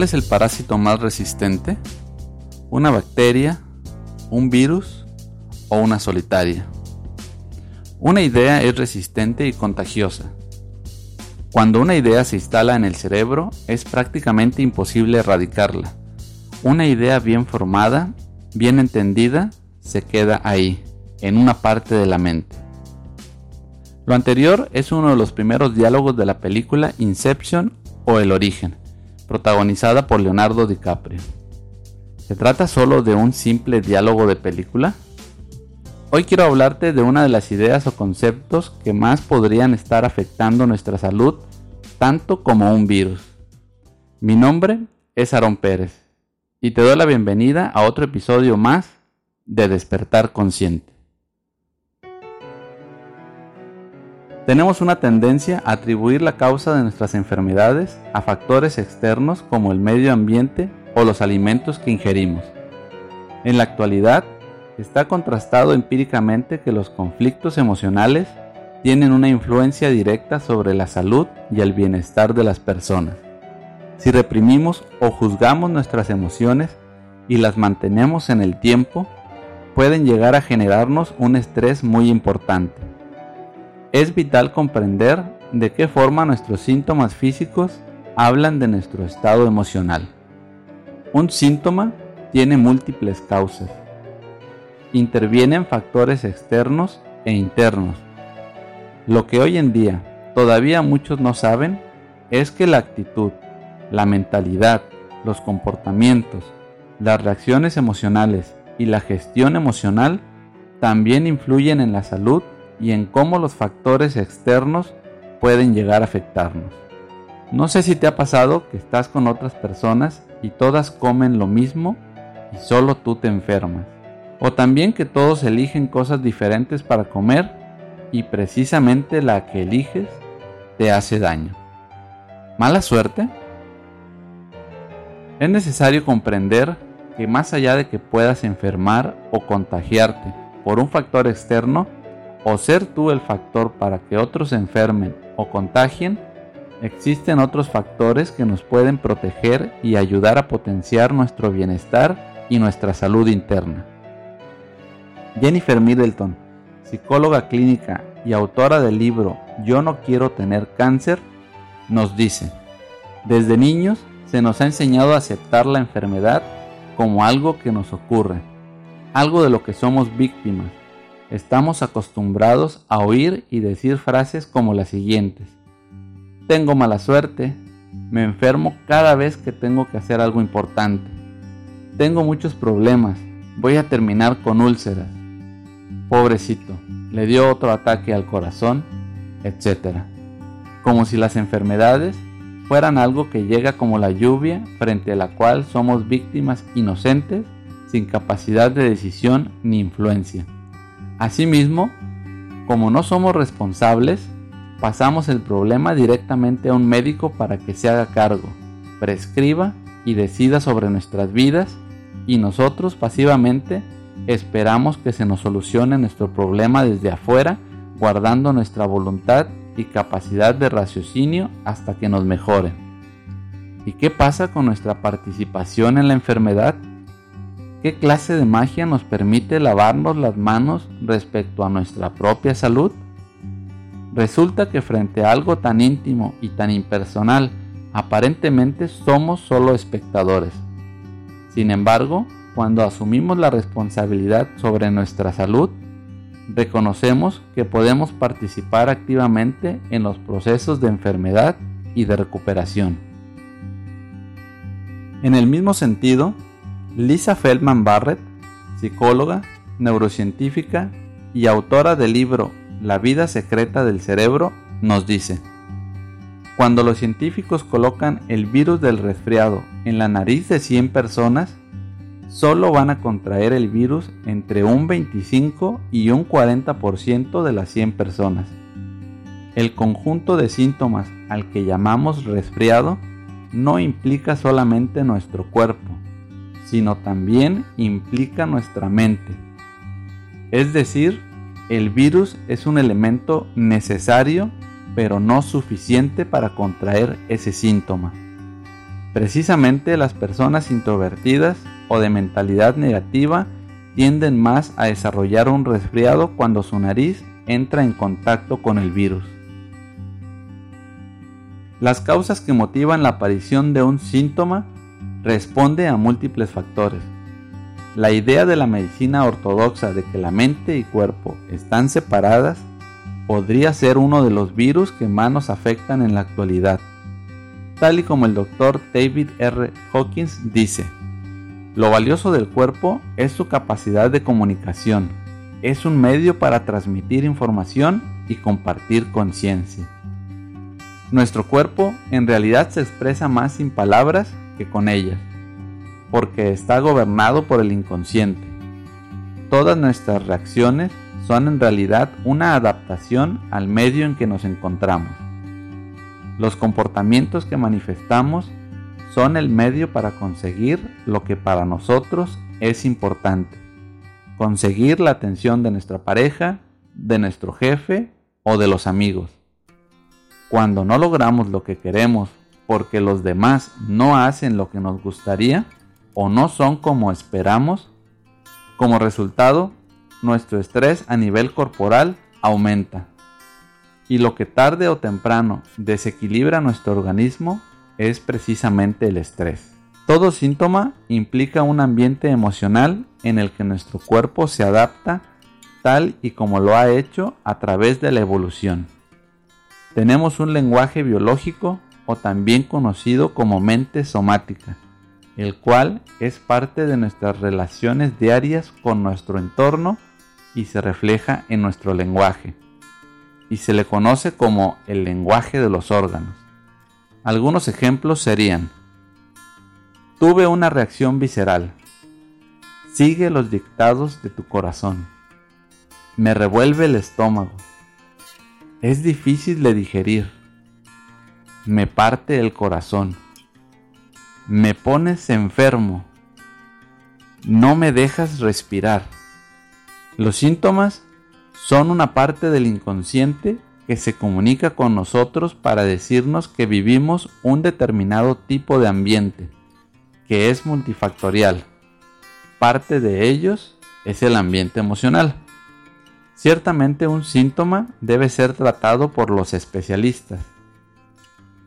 ¿Cuál es el parásito más resistente? ¿Una bacteria, un virus o una solitaria? Una idea es resistente y contagiosa. Cuando una idea se instala en el cerebro es prácticamente imposible erradicarla. Una idea bien formada, bien entendida, se queda ahí, en una parte de la mente. Lo anterior es uno de los primeros diálogos de la película Inception o El origen, protagonizada por Leonardo DiCaprio. ¿Se trata solo de un simple diálogo de película? Hoy quiero hablarte de una de las ideas o conceptos que más podrían estar afectando nuestra salud, tanto como un virus. Mi nombre es Aaron Pérez y te doy la bienvenida a otro episodio más de Despertar Consciente. Tenemos una tendencia a atribuir la causa de nuestras enfermedades a factores externos como el medio ambiente o los alimentos que ingerimos. En la actualidad, está contrastado empíricamente que los conflictos emocionales tienen una influencia directa sobre la salud y el bienestar de las personas. Si reprimimos o juzgamos nuestras emociones y las mantenemos en el tiempo, pueden llegar a generarnos un estrés muy importante es vital comprender de qué forma nuestros síntomas físicos hablan de nuestro estado emocional. Un síntoma tiene múltiples causas. Intervienen factores externos e internos. Lo que hoy en día todavía muchos no saben es que la actitud, la mentalidad, los comportamientos, las reacciones emocionales y la gestión emocional también influyen en la salud y en cómo los factores externos pueden llegar a afectarnos. No sé si te ha pasado que estás con otras personas y todas comen lo mismo y solo tú te enfermas. O también que todos eligen cosas diferentes para comer y precisamente la que eliges te hace daño. ¿Mala suerte? Es necesario comprender que más allá de que puedas enfermar o contagiarte por un factor externo, o ser tú el factor para que otros se enfermen o contagien, existen otros factores que nos pueden proteger y ayudar a potenciar nuestro bienestar y nuestra salud interna. Jennifer Middleton, psicóloga clínica y autora del libro Yo no quiero tener cáncer, nos dice, desde niños se nos ha enseñado a aceptar la enfermedad como algo que nos ocurre, algo de lo que somos víctimas estamos acostumbrados a oír y decir frases como las siguientes. Tengo mala suerte, me enfermo cada vez que tengo que hacer algo importante. Tengo muchos problemas, voy a terminar con úlceras. Pobrecito, le dio otro ataque al corazón, etc. Como si las enfermedades fueran algo que llega como la lluvia frente a la cual somos víctimas inocentes sin capacidad de decisión ni influencia. Asimismo, como no somos responsables, pasamos el problema directamente a un médico para que se haga cargo, prescriba y decida sobre nuestras vidas y nosotros pasivamente esperamos que se nos solucione nuestro problema desde afuera, guardando nuestra voluntad y capacidad de raciocinio hasta que nos mejore. ¿Y qué pasa con nuestra participación en la enfermedad? ¿Qué clase de magia nos permite lavarnos las manos respecto a nuestra propia salud? Resulta que frente a algo tan íntimo y tan impersonal, aparentemente somos solo espectadores. Sin embargo, cuando asumimos la responsabilidad sobre nuestra salud, reconocemos que podemos participar activamente en los procesos de enfermedad y de recuperación. En el mismo sentido, Lisa Feldman Barrett, psicóloga, neurocientífica y autora del libro La vida secreta del cerebro, nos dice, cuando los científicos colocan el virus del resfriado en la nariz de 100 personas, solo van a contraer el virus entre un 25 y un 40% de las 100 personas. El conjunto de síntomas al que llamamos resfriado no implica solamente nuestro cuerpo, sino también implica nuestra mente. Es decir, el virus es un elemento necesario pero no suficiente para contraer ese síntoma. Precisamente las personas introvertidas o de mentalidad negativa tienden más a desarrollar un resfriado cuando su nariz entra en contacto con el virus. Las causas que motivan la aparición de un síntoma responde a múltiples factores. La idea de la medicina ortodoxa de que la mente y cuerpo están separadas podría ser uno de los virus que más nos afectan en la actualidad. Tal y como el doctor David R. Hawkins dice, lo valioso del cuerpo es su capacidad de comunicación. Es un medio para transmitir información y compartir conciencia. Nuestro cuerpo en realidad se expresa más sin palabras con ellas, porque está gobernado por el inconsciente. Todas nuestras reacciones son en realidad una adaptación al medio en que nos encontramos. Los comportamientos que manifestamos son el medio para conseguir lo que para nosotros es importante. Conseguir la atención de nuestra pareja, de nuestro jefe o de los amigos. Cuando no logramos lo que queremos porque los demás no hacen lo que nos gustaría o no son como esperamos, como resultado, nuestro estrés a nivel corporal aumenta. Y lo que tarde o temprano desequilibra nuestro organismo es precisamente el estrés. Todo síntoma implica un ambiente emocional en el que nuestro cuerpo se adapta tal y como lo ha hecho a través de la evolución. Tenemos un lenguaje biológico o también conocido como mente somática, el cual es parte de nuestras relaciones diarias con nuestro entorno y se refleja en nuestro lenguaje, y se le conoce como el lenguaje de los órganos. Algunos ejemplos serían, tuve una reacción visceral, sigue los dictados de tu corazón, me revuelve el estómago, es difícil de digerir. Me parte el corazón. Me pones enfermo. No me dejas respirar. Los síntomas son una parte del inconsciente que se comunica con nosotros para decirnos que vivimos un determinado tipo de ambiente, que es multifactorial. Parte de ellos es el ambiente emocional. Ciertamente un síntoma debe ser tratado por los especialistas,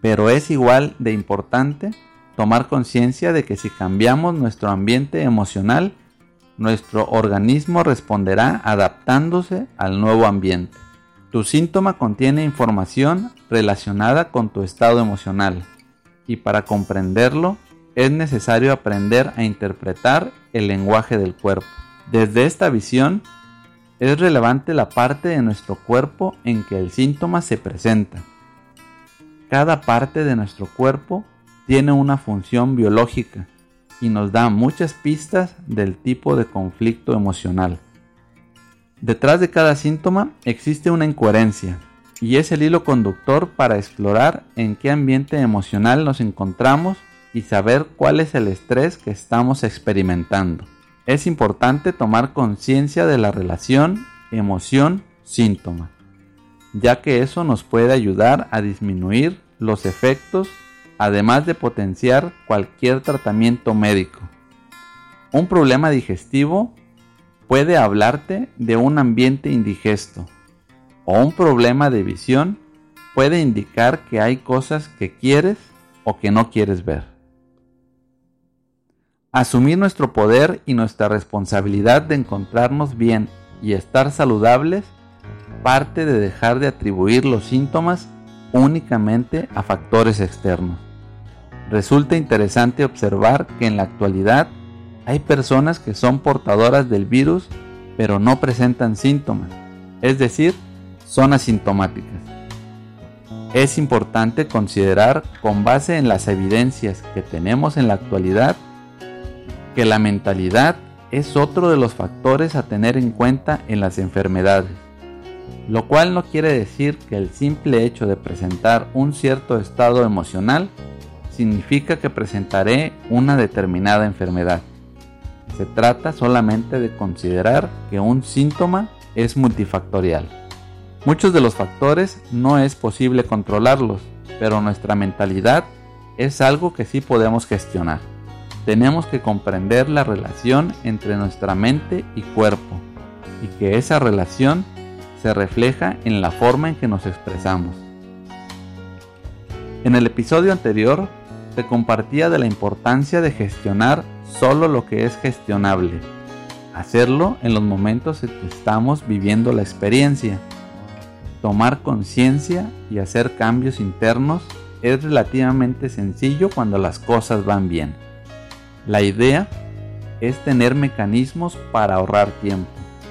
pero es igual de importante tomar conciencia de que si cambiamos nuestro ambiente emocional, nuestro organismo responderá adaptándose al nuevo ambiente. Tu síntoma contiene información relacionada con tu estado emocional y para comprenderlo es necesario aprender a interpretar el lenguaje del cuerpo. Desde esta visión, es relevante la parte de nuestro cuerpo en que el síntoma se presenta. Cada parte de nuestro cuerpo tiene una función biológica y nos da muchas pistas del tipo de conflicto emocional. Detrás de cada síntoma existe una incoherencia y es el hilo conductor para explorar en qué ambiente emocional nos encontramos y saber cuál es el estrés que estamos experimentando es importante tomar conciencia de la relación emoción-síntoma, ya que eso nos puede ayudar a disminuir los efectos, además de potenciar cualquier tratamiento médico. Un problema digestivo puede hablarte de un ambiente indigesto, o un problema de visión puede indicar que hay cosas que quieres o que no quieres ver. Asumir nuestro poder y nuestra responsabilidad de encontrarnos bien y estar saludables parte de dejar de atribuir los síntomas únicamente a factores externos. Resulta interesante observar que en la actualidad hay personas que son portadoras del virus pero no presentan síntomas, es decir, son asintomáticas. Es importante considerar con base en las evidencias que tenemos en la actualidad que la mentalidad es otro de los factores a tener en cuenta en las enfermedades, lo cual no quiere decir que el simple hecho de presentar un cierto estado emocional significa que presentaré una determinada enfermedad. Se trata solamente de considerar que un síntoma es multifactorial. Muchos de los factores no es posible controlarlos, pero nuestra mentalidad es algo que sí podemos gestionar. Tenemos que comprender la relación entre nuestra mente y cuerpo y que esa relación se refleja en la forma en que nos expresamos. En el episodio anterior te compartía de la importancia de gestionar solo lo que es gestionable, hacerlo en los momentos en que estamos viviendo la experiencia. Tomar conciencia y hacer cambios internos es relativamente sencillo cuando las cosas van bien. La idea es tener mecanismos para ahorrar tiempo,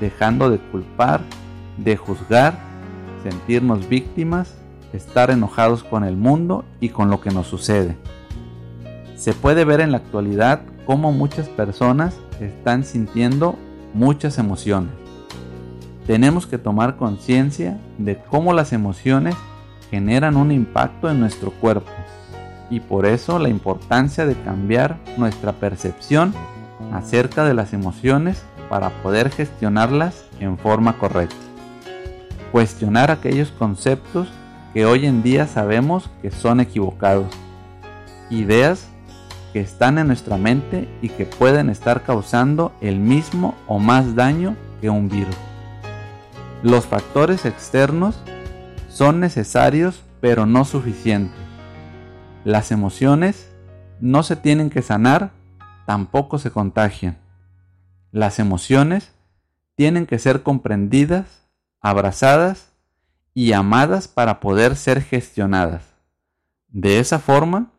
dejando de culpar, de juzgar, sentirnos víctimas, estar enojados con el mundo y con lo que nos sucede. Se puede ver en la actualidad cómo muchas personas están sintiendo muchas emociones. Tenemos que tomar conciencia de cómo las emociones generan un impacto en nuestro cuerpo y por eso la importancia de cambiar nuestra percepción acerca de las emociones para poder gestionarlas en forma correcta. Cuestionar aquellos conceptos que hoy en día sabemos que son equivocados. Ideas que están en nuestra mente y que pueden estar causando el mismo o más daño que un virus. Los factores externos son necesarios pero no suficientes. Las emociones no se tienen que sanar, tampoco se contagian. Las emociones tienen que ser comprendidas, abrazadas y amadas para poder ser gestionadas. De esa forma,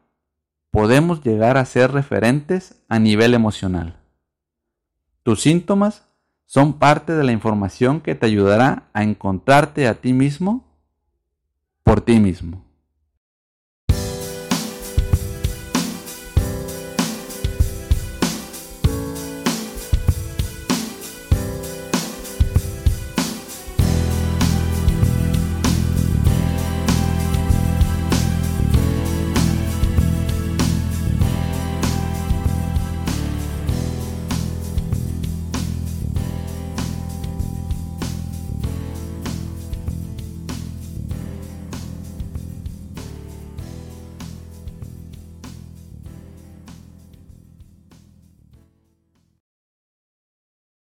podemos llegar a ser referentes a nivel emocional. Tus síntomas son parte de la información que te ayudará a encontrarte a ti mismo por ti mismo.